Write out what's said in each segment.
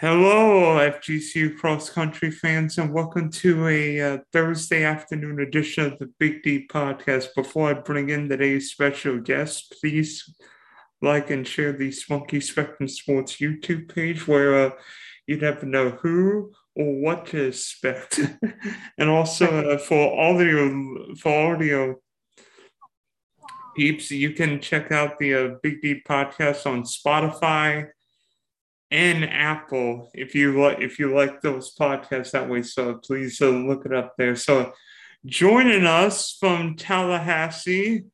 Hello, FGCU cross country fans, and welcome to a uh, Thursday afternoon edition of the Big D podcast. Before I bring in today's special guest, please like and share the Spunky Spectrum Sports YouTube page where uh, you never know who or what to expect. and also uh, for audio, for audio peeps, you can check out the uh, Big D podcast on Spotify and Apple if you like if you like those podcasts that way. So please uh, look it up there. So joining us from Tallahassee,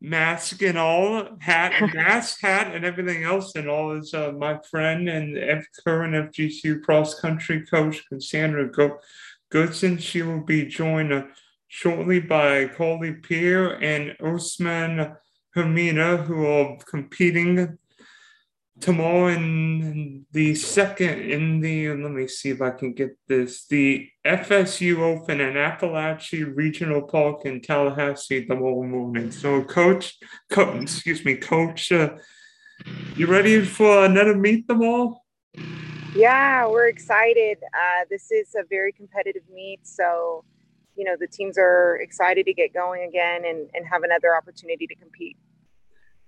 mask and all, hat, mask, hat, and everything else, and all is uh, my friend and F- current FGCU cross country coach Cassandra Go- Goodson. She will be joined uh, shortly by Karley Pier and Osman Humeida, who are competing tomorrow in the second in the let me see if I can get this the FSU Open in Apalachee Regional Park in Tallahassee tomorrow morning. So, coach, co- excuse me, coach, uh, you ready for another meet all? Yeah, we're excited. Uh, this is a very competitive meet, so you know the teams are excited to get going again and, and have another opportunity to compete.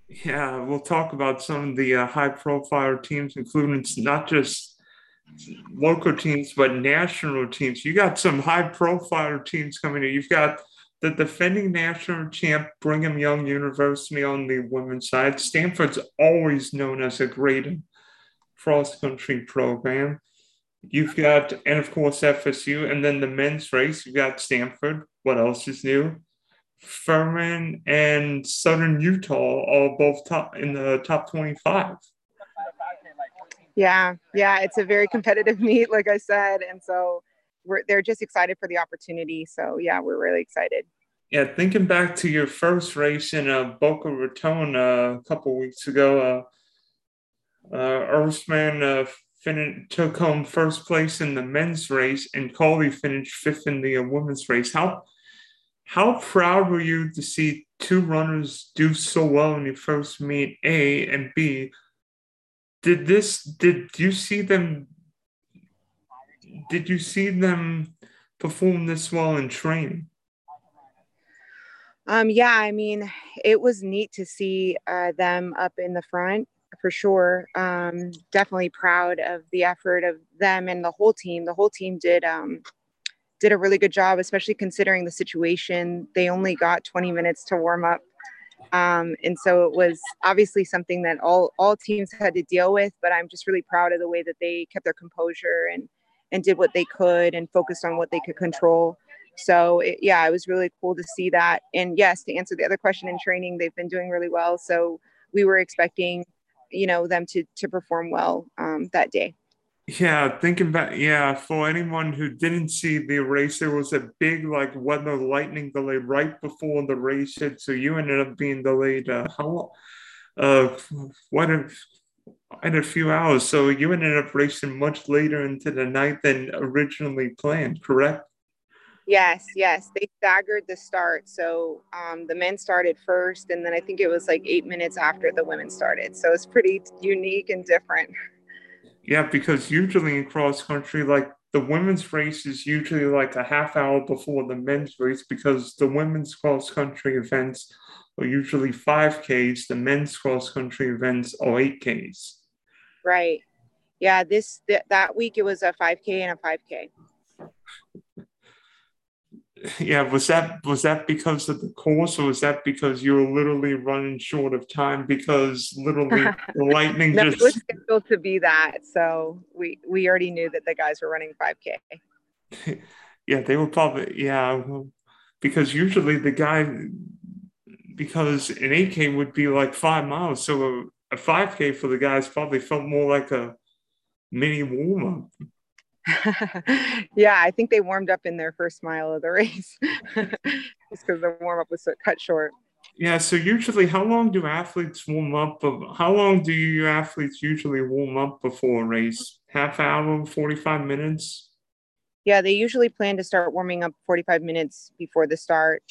Yeah, we'll talk about some of the uh, high profile teams, including not just local teams, but national teams. You got some high profile teams coming in. You've got the defending national champ, Brigham Young University on the women's side. Stanford's always known as a great cross country program. You've got, and of course, FSU, and then the men's race, you've got Stanford. What else is new? Furman and Southern Utah are both top in the top 25. Yeah, yeah, it's a very competitive meet, like I said, and so we're they're just excited for the opportunity. So yeah, we're really excited. Yeah, thinking back to your first race in uh, Boca Raton uh, a couple weeks ago, uh, uh, Osman uh, fin- took home first place in the men's race, and Coley finished fifth in the uh, women's race. How how proud were you to see two runners do so well in your first meet, A and B? Did this did you see them did you see them perform this well in training? Um, yeah, I mean, it was neat to see uh, them up in the front for sure. Um, definitely proud of the effort of them and the whole team. The whole team did um, did a really good job, especially considering the situation. They only got 20 minutes to warm up. Um, and so it was obviously something that all, all teams had to deal with, but I'm just really proud of the way that they kept their composure and, and did what they could and focused on what they could control. So it, yeah, it was really cool to see that. And yes, to answer the other question in training, they've been doing really well. So we were expecting, you know, them to, to perform well um, that day. Yeah, thinking back, yeah, for anyone who didn't see the race, there was a big like weather lightning delay right before the race hit. So you ended up being delayed. Uh, how, uh, what a, in a few hours. So you ended up racing much later into the night than originally planned, correct? Yes, yes. They staggered the start. So um, the men started first, and then I think it was like eight minutes after the women started. So it's pretty unique and different. Yeah, because usually in cross country, like the women's race is usually like a half hour before the men's race because the women's cross country events are usually 5Ks, the men's cross country events are 8Ks. Right. Yeah, this th- that week it was a 5K and a 5K yeah was that was that because of the course or was that because you were literally running short of time because literally the lightning no, just it was scheduled to be that so we we already knew that the guys were running 5k yeah they were probably yeah because usually the guy because an 8k would be like five miles so a, a 5k for the guys probably felt more like a mini warm-up yeah, I think they warmed up in their first mile of the race just because the warm up was so cut short. Yeah, so usually, how long do athletes warm up? How long do you athletes usually warm up before a race? Half hour, 45 minutes? Yeah, they usually plan to start warming up 45 minutes before the start.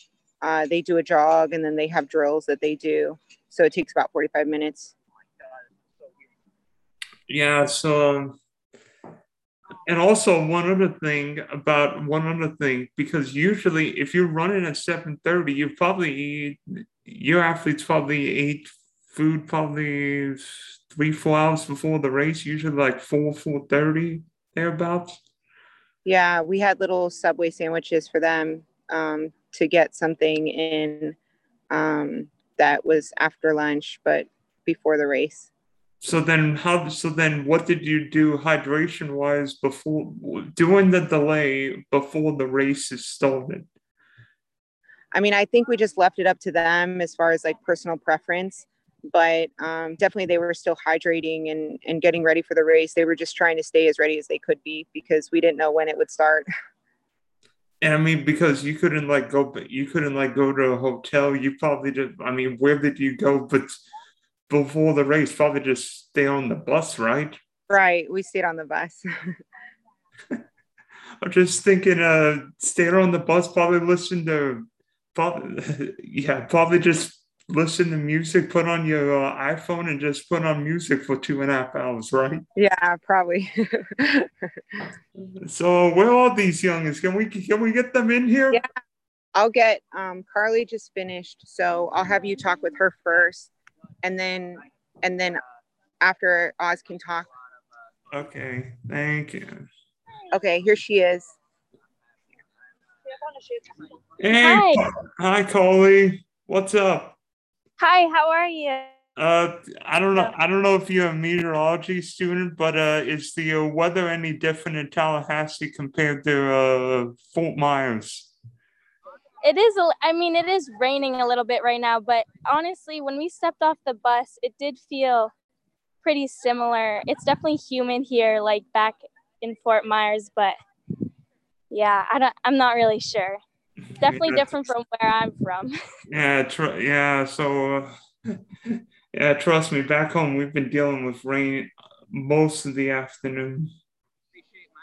Uh, they do a jog and then they have drills that they do. So it takes about 45 minutes. Yeah, so um, And also one other thing about one other thing, because usually if you're running at 7:30, you probably eat your athletes probably eat food probably three, four hours before the race, usually like four, four thirty thereabouts. Yeah, we had little subway sandwiches for them um, to get something in um, that was after lunch, but before the race. So then, how? So then, what did you do hydration wise before doing the delay before the race is started? I mean, I think we just left it up to them as far as like personal preference, but um, definitely they were still hydrating and and getting ready for the race. They were just trying to stay as ready as they could be because we didn't know when it would start. And I mean, because you couldn't like go, but you couldn't like go to a hotel. You probably just, I mean, where did you go? But before the race, probably just stay on the bus, right? Right. We stayed on the bus. I'm just thinking, uh, stay on the bus, probably listen to, probably, yeah, probably just listen to music, put on your uh, iPhone and just put on music for two and a half hours, right? Yeah, probably. so where are these youngins? Can we can we get them in here? Yeah, I'll get um, Karley just finished, so I'll have you talk with her first, and then and then after Oz can talk. Okay, thank you. Okay, here she is. Hey, hi, hi, Coley. What's up? Hi, how are you? Uh, I don't know. I don't know if you're a meteorology student, but uh, is the uh, weather any different in Tallahassee compared to uh, Fort Myers? It is. I mean, it is raining a little bit right now, but honestly, when we stepped off the bus, it did feel pretty similar. It's definitely humid here, like back in Fort Myers, but yeah, I don't. I'm not really sure definitely yeah. different from where I'm from. Yeah, tr- yeah. So, uh, yeah, trust me. Back home, we've been dealing with rain most of the afternoon.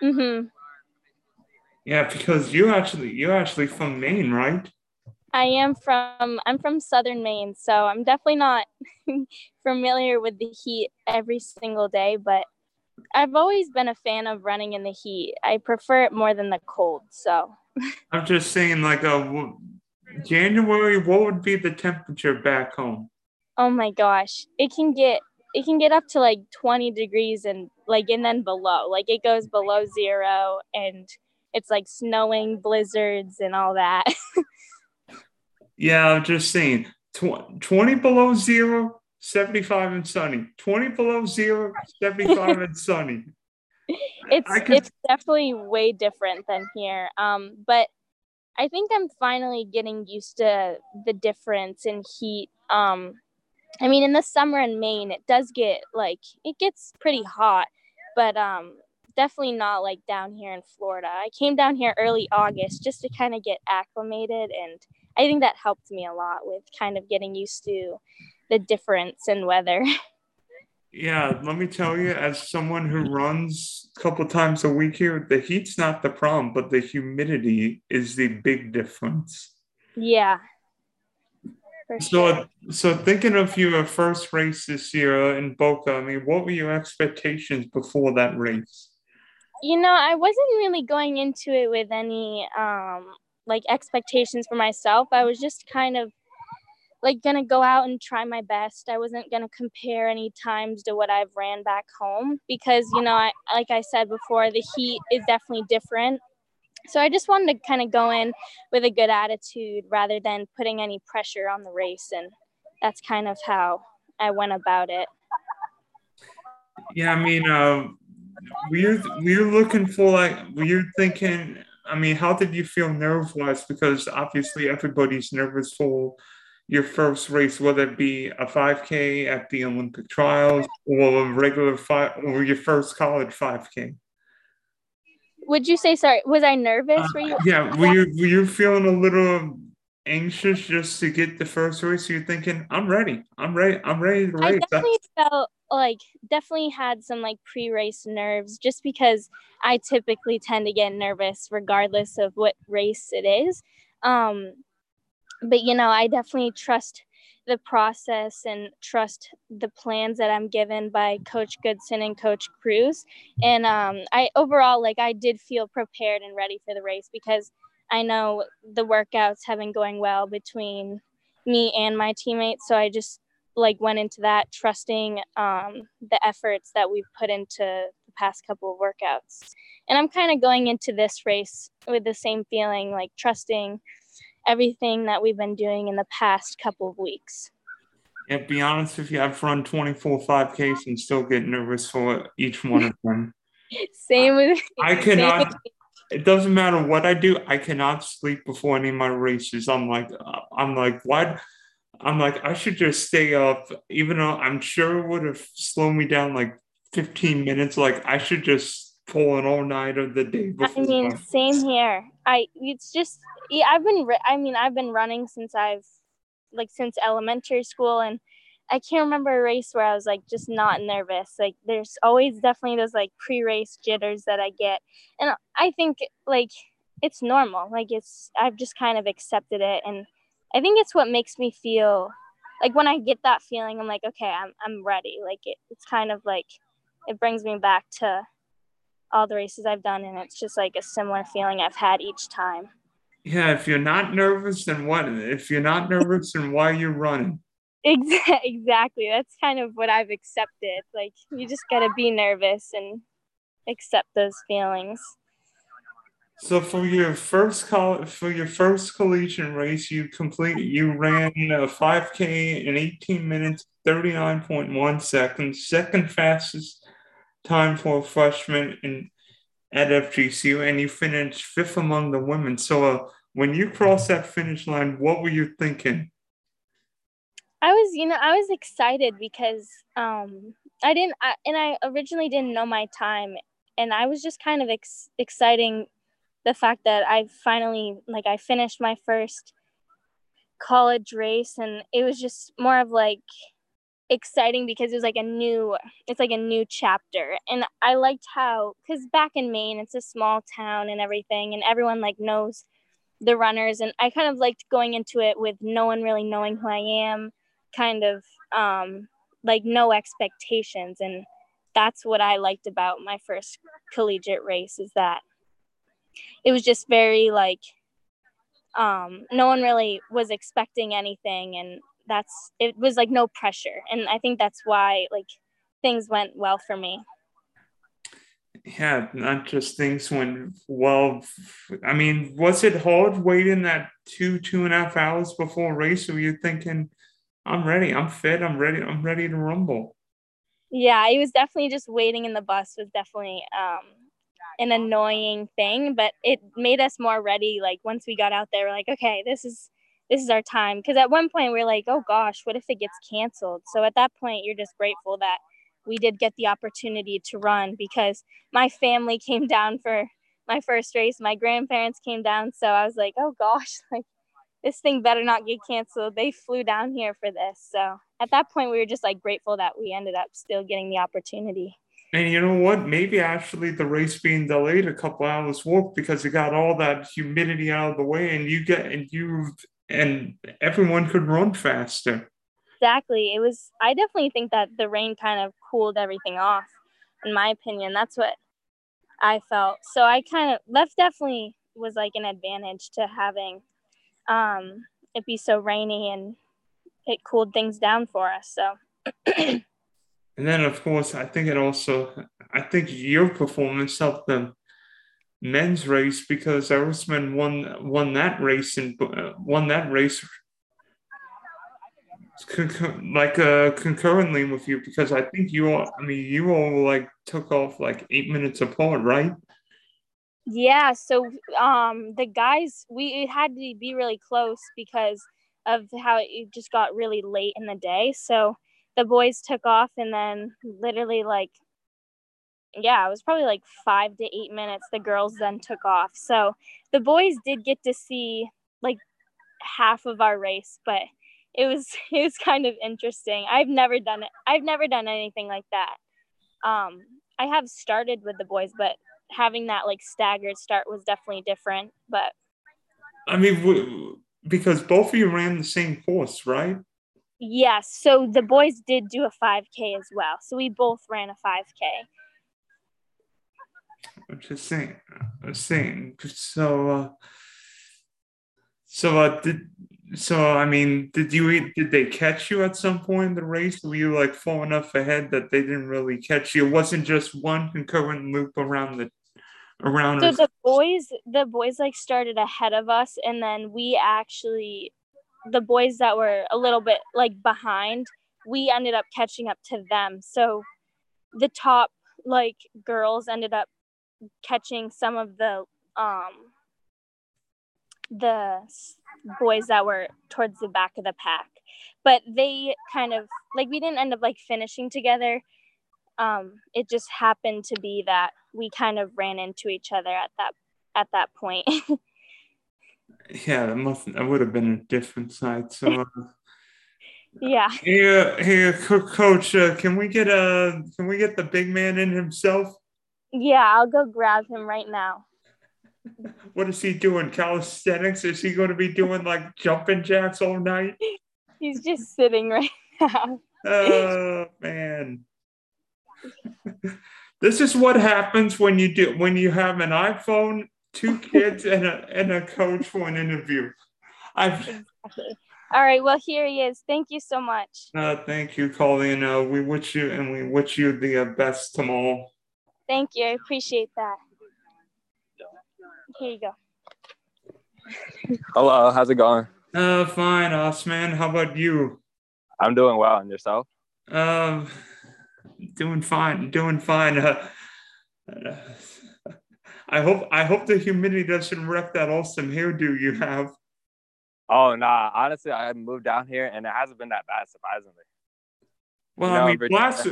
Mhm. Yeah, because you actually you're actually from Maine, right? I am from I'm from southern Maine, so I'm definitely not familiar with the heat every single day, but I've always been a fan of running in the heat. I prefer it more than the cold, so I'm just saying, like, uh, a January, what would be the temperature back home? Oh my gosh, it can get it can get up to like 20 degrees and like and then below, like it goes below zero and it's like snowing, blizzards, and all that. yeah, I'm just saying, tw- 20 below zero, 75 and sunny. 20 below zero, 75 and sunny it's could... it's definitely way different than here. Um, but I think I'm finally getting used to the difference in heat. Um, I mean, in the summer in Maine, it does get like it gets pretty hot, but um, definitely not like down here in Florida. I came down here early August just to kind of get acclimated, and I think that helped me a lot with kind of getting used to the difference in weather. Yeah, let me tell you, as someone who runs a couple times a week here, the heat's not the problem, but the humidity is the big difference. Yeah. so, sure. so thinking of your first race this year in Boca, I mean, what were your expectations before that race? You know, I wasn't really going into it with any um like expectations for myself. I was just kind of like gonna go out and try my best. I wasn't gonna compare any times to what I've ran back home because you know, I like I said before, the heat is definitely different. So I just wanted to kind of go in with a good attitude rather than putting any pressure on the race, and that's kind of how I went about it. Yeah, I mean, uh, were were looking for like we're thinking? I mean, how did you feel nerve wise? Because obviously everybody's nervous for your first race, whether it be a 5K at the Olympic trials or a regular five or your first college 5K? Would you say sorry? Was I nervous? Uh, were you? Yeah, were you were you feeling a little anxious just to get the first race? You're thinking, I'm ready. I'm ready. I'm ready to race. I definitely felt like definitely had some like pre-race nerves just because I typically tend to get nervous regardless of what race it is. Um, but you know, I definitely trust the process and trust the plans that I'm given by Coach Goodson and Coach Cruz. And um, I overall, like, I did feel prepared and ready for the race because I know the workouts have been going well between me and my teammates. So I just like went into that trusting um, the efforts that we've put into the past couple of workouts. And I'm kind of going into this race with the same feeling, like trusting everything that we've been doing in the past couple of weeks. Yeah, be honest with you, I've run 24 5Ks and still get nervous for each one of them. same with I cannot. It doesn't matter what I do. I cannot sleep before any of my races. I'm like, I'm like, what? I'm like, I should just stay up, even though I'm sure it would have slowed me down like 15 minutes. Like, I should just pull an all nighter the day before. I mean, same here. I, it's just, yeah, I've been, I mean, I've been running since I've, like, since elementary school. And I can't remember a race where I was like just not nervous. Like, there's always definitely those like pre race jitters that I get. And I think, like, it's normal. Like, it's, I've just kind of accepted it. And, I think it's what makes me feel like when I get that feeling, I'm like, okay, I'm I'm ready. Like it, it's kind of like it brings me back to all the races I've done, and it's just like a similar feeling I've had each time. Yeah, if you're not nervous, then what? If you're not nervous, then why are you running? Exactly. That's kind of what I've accepted. Like you just gotta be nervous and accept those feelings. So for your first call for your first collegiate race, you complete you ran a 5K in 18 minutes 39.1 seconds, second fastest time for a freshman in at FGCU, and you finished fifth among the women. So uh, when you crossed that finish line, what were you thinking? I was, you know, I was excited because um, I didn't, I, and I originally didn't know my time, and I was just kind of ex- exciting the fact that I finally like I finished my first college race and it was just more of like exciting because it was like a new it's like a new chapter. And I liked how cuz back in Maine it's a small town and everything and everyone like knows the runners. And I kind of liked going into it with no one really knowing who I am kind of um like no expectations. And that's what I liked about my first collegiate race is that it was just very like um no one really was expecting anything and that's it was like no pressure. And i think that's why like things went well for me. Yeah not just things went well. I mean was it hard waiting that two two and a half hours before race were you thinking i'm ready i'm fit i'm ready i'm ready to rumble yeah it was definitely just waiting in the bus was definitely um an annoying thing, but it made us more ready. Like once we got out there, we're like, okay, this is this is our time. Because at one point we we're like, oh gosh, what if it gets canceled? So at that point, you're just grateful that we did get the opportunity to run because my family came down for my first race. My grandparents came down, so I was like, oh gosh, like this thing better not get canceled. They flew down here for this. So at that point, we were just like grateful that we ended up still getting the opportunity. And you know what? Maybe actually the race being delayed a couple hours worked because you got all that humidity out of the way and you get and you and everyone could run faster. Exactly. It was I definitely think that the rain kind of cooled everything off, in my opinion. That's what I felt. So I kind of left definitely was like an advantage to having um it be so rainy and it cooled things down for us. So And then, of course, I think it also, I think your performance helped the men's race because Aerosmith won won that race and uh, won that race like uh, concurrently with you because I think you all, I mean, you all like took off like eight minutes apart, right? Yeah. So um, the guys, we had to be really close because of how it just got really late in the day. So the boys took off and then literally like yeah, it was probably like five to eight minutes. The girls then took off. So the boys did get to see like half of our race, but it was it was kind of interesting. I've never done it. I've never done anything like that. Um, I have started with the boys, but having that like staggered start was definitely different. But I mean, because both of you ran the same course, right? Yes. So the boys did do a 5K as well. So we both ran a 5K. I'm just saying. I'm saying. So, uh, so uh, did so? I mean, did you did they catch you at some point in the race? Were you like far enough ahead that they didn't really catch you? It wasn't just one concurrent loop around the around. So the boys, the boys like started ahead of us, and then we actually, the boys that were a little bit like behind, we ended up catching up to them. So the top like girls ended up catching some of the um the boys that were towards the back of the pack. But they kind of like we didn't end up like finishing together. Um it just happened to be that we kind of ran into each other at that at that point yeah that must that would have been a different side so uh, yeah hey, hey coach uh, can we get a uh, can we get the big man in himself yeah, I'll go grab him right now. What is he doing? Calisthenics? Is he going to be doing like jumping jacks all night? He's just sitting right now. Oh man. this is what happens when you do when you have an iPhone, two kids, and a and a coach for an interview. I've exactly. All right. Well, here he is. Thank you so much. Uh, thank you, Colleen. Uh, we wish you and we wish you the uh, best tomorrow. Thank you. I appreciate that. Here you go. Hello, how's it going? Uh, fine, Osman. How about you? I'm doing well, and yourself? Um, doing fine. Doing fine. Uh, uh, I hope I hope the humidity doesn't wreck that awesome hairdo you have. Oh nah, honestly, I moved down here and it hasn't been that bad, surprisingly. Well, you know, I mean, Blast,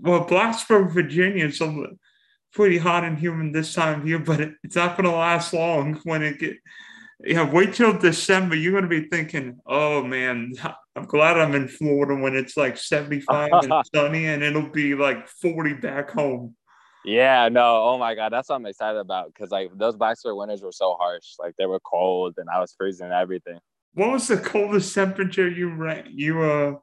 well, Blacksburg, Virginia is pretty hot and humid this time of year, but it, it's not going to last long when it get. Yeah, wait till December. You're going to be thinking, "Oh man, I'm glad I'm in Florida when it's like 75 and sunny, and it'll be like 40 back home." Yeah, no, oh my god, that's what I'm excited about because like those Blacksburg winters were so harsh. Like they were cold, and I was freezing and everything. What was the coldest temperature you ran? You uh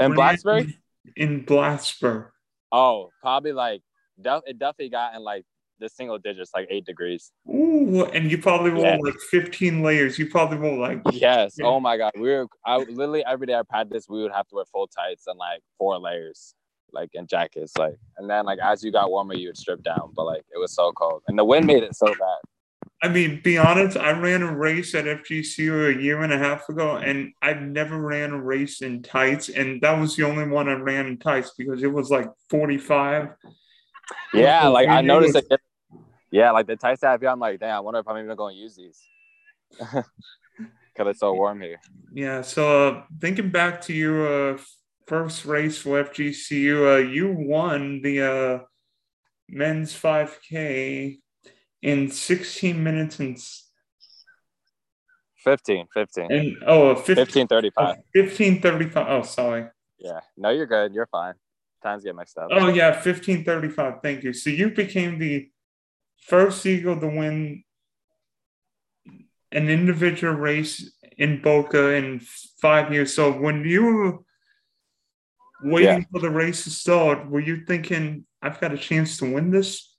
in Blacksburg? In Blacksburg. Oh, probably like it definitely got in like the single digits, like eight degrees. Ooh, and you probably wore yeah. like 15 layers. You probably wore like yes. Yeah. Oh my god, we were. I literally every day I practiced, we would have to wear full tights and like four layers, like in jackets, like. And then like as you got warmer, you would strip down. But like it was so cold, and the wind made it so bad. I mean, be honest, I ran a race at FGCU a year and a half ago, and I've never ran a race in tights. And that was the only one I ran in tights because it was like 45. Yeah, like I noticed it. Yeah, like the tights I have I'm like, damn, I wonder if I'm even going to use these. Because it's so warm here. Yeah, so uh, thinking back to your uh, first race for FGCU, uh, you won the uh, men's 5K in 16 minutes and 15 15 and oh 15, 15 35 15 35 oh sorry. Yeah no you're good you're fine. Times get mixed up. Oh yeah 1535. thank you. So you became the first eagle to win an individual race in boca in five years. So when you waiting yeah. for the race to start were you thinking i've got a chance to win this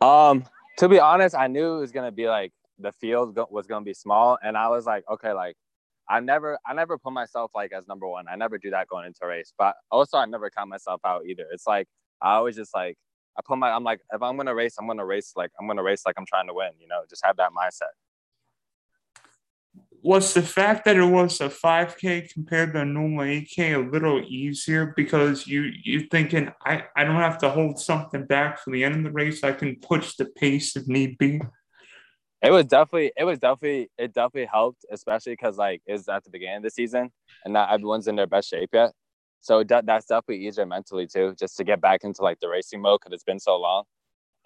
um to be honest, I knew it was gonna be like the field go- was gonna be small, and I was like, okay, like I never, I never put myself like as number one. I never do that going into a race, but also I never count myself out either. It's like I always just like I put my, I'm like, if I'm gonna race, I'm gonna race like I'm gonna race like I'm trying to win. You know, just have that mindset was the fact that it was a 5k compared to a normal 8k a little easier? Because you you're thinking I, I don't have to hold something back for the end of the race. I can push the pace if need be. It was definitely it was definitely it definitely helped especially because like it's at the beginning of the season and not everyone's in their best shape yet. So that, that's definitely easier mentally too just to get back into like the racing mode because it's been so long.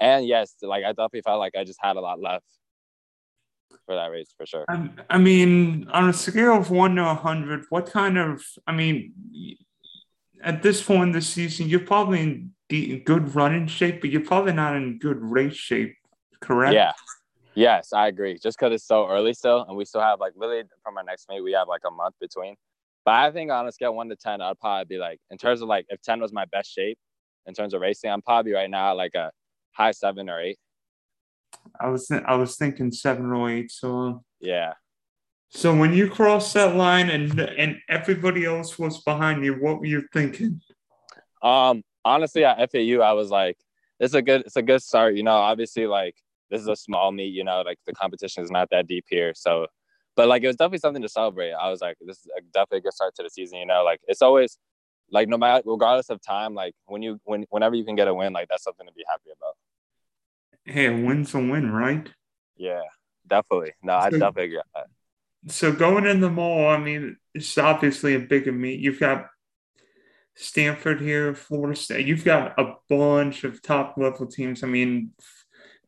And yes like i definitely felt like i just had a lot left for that race for sure. I, I mean, on a scale of one to hundred, what kind of? I mean, at this point in the season, you're probably in de- good running shape, but you're probably not in good race shape. Correct? Yeah. Yes, I agree. Just because it's so early still, and we still have like literally from our next meet, we have like a month between. But I think on a scale one to ten, I'd probably be like in terms of like if ten was my best shape in terms of racing, I'm probably right now like a high seven or eight. I was th- I was thinking seven or eight. So yeah. So when you crossed that line and and everybody else was behind you, what were you thinking? Um, honestly, at FAU, I was like, "It's a good, it's a good start." You know, obviously, like this is a small meet. You know, like the competition is not that deep here, so. But like it was definitely something to celebrate. I was like, "This is a, definitely a good start to the season." You know, like it's always like no matter regardless of time, like when you when whenever you can get a win, like that's something to be happy. Hey, a win's a win, right? Yeah, definitely. No, I definitely agree that. So going in the mall, I mean, it's obviously a bigger meet. You've got Stanford here, Florida State. You've got a bunch of top level teams. I mean,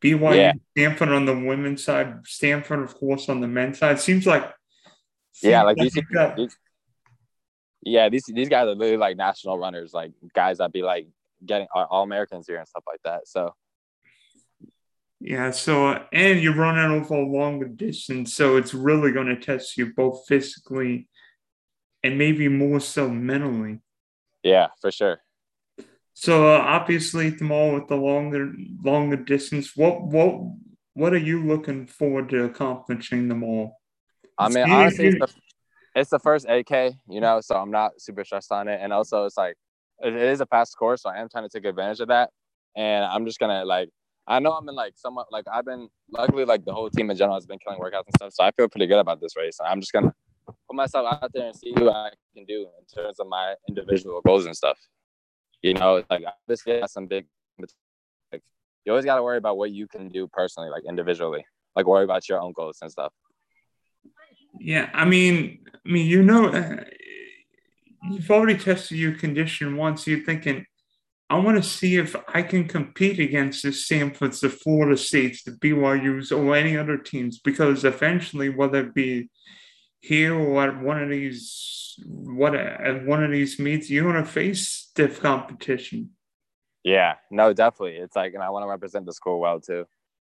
BYU, yeah. Stanford on the women's side, Stanford, of course, on the men's side. Seems like yeah, like these, got, these, yeah, these these guys are literally like national runners, like guys that be like getting all Americans here and stuff like that. So yeah, so and you're running over a longer distance, so it's really going to test you both physically and maybe more so mentally. Yeah, for sure. So uh, obviously, tomorrow with the longer longer distance, what what what are you looking forward to accomplishing all? I mean, honestly, it's the, it's the, first 8K, you know, so I'm not super stressed on it, and also it's like it, it is a fast course, so I am trying to take advantage of that, and I'm just gonna like I know I'm in like somewhat like I've been luckily like the whole team in general has been killing workouts and stuff, so I feel pretty good about this race. I'm just gonna put myself out there and see what I can do in terms of my individual goals and stuff. You know, like obviously has some big like you always got to worry about what you can do personally, like individually, like worry about your own goals and stuff. Yeah, I mean, I mean, you know, uh, you've already tested your condition once. You're thinking, I want to see if I can compete against the Stanfords, the Florida States, the BYU's, or any other teams, because eventually, whether it be here or at one of these, what at one of these meets, you're going to face stiff competition. Yeah, no, definitely. It's like, and I want to represent the school well too,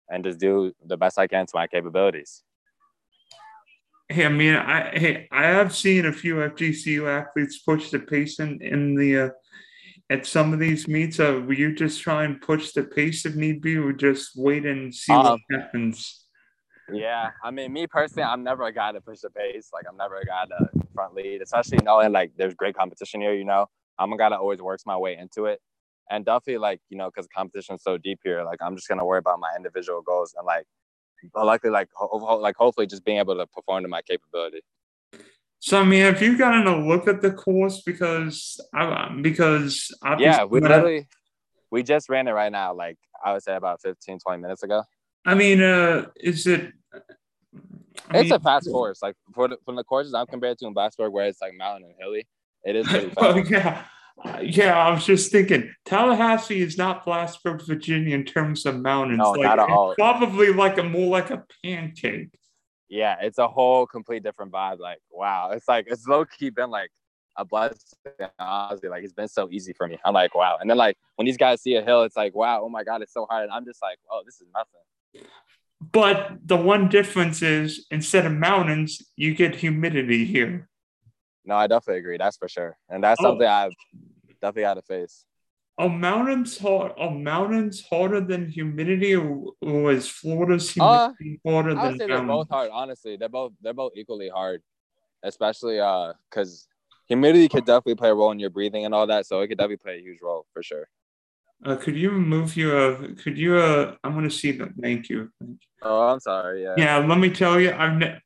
and just do the best I can to my capabilities. Hey, I mean, I hey, I have seen a few FGCU athletes push the pace in in the. Uh, at some of these meets? Uh, will you just try and push the pace if need be, or just wait and see um, what happens? Yeah, I mean, me personally, I'm never a guy to push the pace. Like, I'm never a guy to front lead, especially knowing like there's great competition here. You know, I'm a guy that always works my way into it, and definitely like you know, because competition's so deep here, like I'm just gonna worry about my individual goals and like, likely like ho- like hopefully just being able to perform to my capability. So I mean, have you gotten a look at the course because I because yeah, we literally we just ran it right now. Like I would say about 15, 20 minutes ago. I mean, uh, is it? I it's mean, a fast course. Like for the, from the courses I'm compared to in Blacksburg, where it's like mountain and hilly, it is pretty oh, fast. oh yeah. Yeah, I was just thinking Tallahassee is not Blacksburg, Virginia in terms of mountains. No, like, not at all. Probably like a more like a pancake yeah, it's a whole complete different vibe. Like, wow, it's like it's low key been like a blessing. Honestly, like it's been so easy for me. I'm like, wow. And then like when these guys see a hill, it's like, wow, oh my god, it's so hard. And I'm just like, oh, this is nothing. But the one difference is instead of mountains, you get humidity here. No, I definitely agree. That's for sure. And that's oh. something I've definitely had to face. Are mountains hard? Are mountains harder than humidity, or, or is Florida's uh, humidity uh, harder I would say they're both hard. Honestly, they're both they're both equally hard, especially uh because humidity could definitely play a role in your breathing and all that. So it could definitely play a huge role for sure. Uh, could you move your? Uh, could you? Uh, I'm gonna see the. Thank you. Oh, I'm sorry. Yeah. Yeah. Let me tell you. I've. Ne-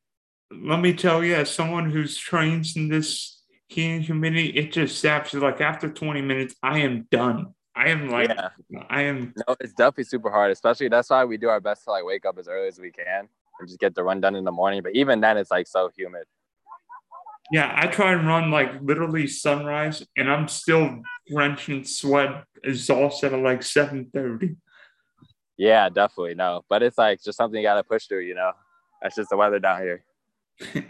let me tell you, as someone who's trained in this heat and humidity, it just saps you. Like after 20 minutes, I am done. I am like, yeah. I am. No, it's definitely super hard. Especially that's why we do our best to like wake up as early as we can and just get the run done in the morning. But even then, it's like so humid. Yeah, I try and run like literally sunrise, and I'm still wrenching sweat, exhausted at like 7:30. Yeah, definitely no, but it's like just something you got to push through. You know, that's just the weather down here.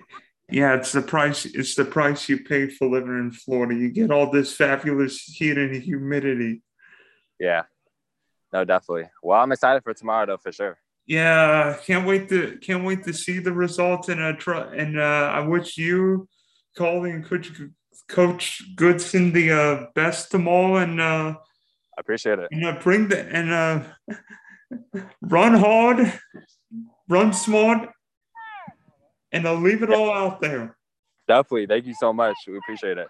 Yeah, it's the price. It's the price you pay for living in Florida. You get all this fabulous heat and humidity. Yeah, no, definitely. Well, I'm excited for tomorrow, though, for sure. Yeah, can't wait to can't wait to see the results and uh try and uh, I wish you calling Coach Coach Goodson the uh, best of all, and uh, I appreciate it. And uh, bring the and uh, run hard, run smart, and I'll leave it all out there. Definitely. Thank you so much. We appreciate it.